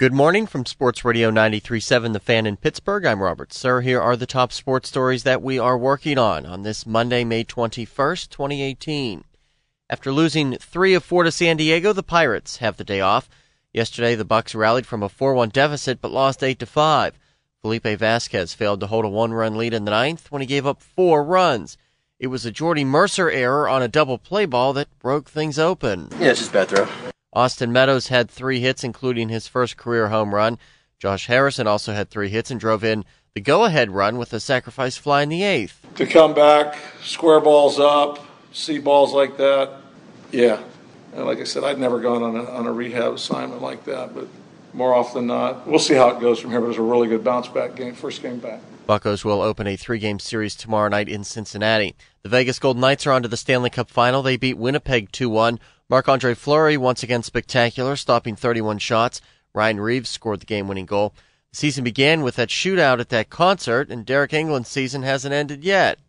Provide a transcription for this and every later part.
Good morning from Sports Radio 93.7 The Fan in Pittsburgh. I'm Robert Sir. Here are the top sports stories that we are working on on this Monday, May 21st, 2018. After losing 3 of 4 to San Diego, the Pirates have the day off. Yesterday, the Bucs rallied from a 4-1 deficit but lost 8 to 5. Felipe Vasquez failed to hold a one-run lead in the ninth when he gave up 4 runs. It was a Jordy Mercer error on a double play ball that broke things open. Yeah, it's just bad throw. Austin Meadows had three hits, including his first career home run. Josh Harrison also had three hits and drove in the go ahead run with a sacrifice fly in the eighth. To come back, square balls up, see balls like that, yeah. And like I said, I'd never gone on a, on a rehab assignment like that, but more often than not, we'll see how it goes from here. But it was a really good bounce back game, first game back. Buccos will open a three game series tomorrow night in Cincinnati. The Vegas Golden Knights are on to the Stanley Cup final. They beat Winnipeg 2 1. Marc Andre Fleury once again spectacular, stopping 31 shots. Ryan Reaves scored the game winning goal. The season began with that shootout at that concert, and Deryk Engelland's season hasn't ended yet.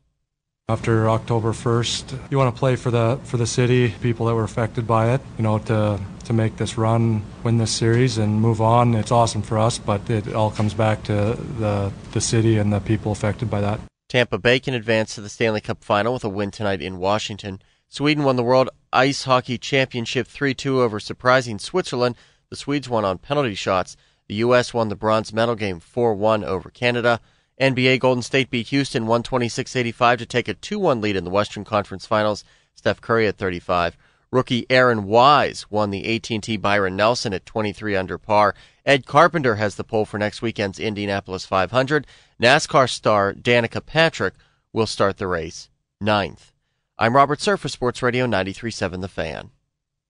After October 1st, you want to play for the for the city, people that were affected by it, you know, to to make this run, win this series and move on. It's awesome for us, but it all comes back to the the city and the people affected by that. Tampa Bay can advance to the Stanley Cup final with a win tonight in Washington. Sweden won the World Ice Hockey Championship 3 2 over surprising Switzerland. The Swedes won on penalty shots. The U.S. won the bronze medal game 4 1 over Canada. NBA Golden State beat Houston 126 85 to take a 2 1 lead in the Western Conference Finals. Steph Curry at 35. Rookie Aaron Wise won the AT&T Byron Nelson at 23 under par. Ed Carpenter has the pole for next weekend's Indianapolis 500. NASCAR star Danica Patrick will start the race ninth. I'm Robert Sir for Sports Radio 93.7 The Fan.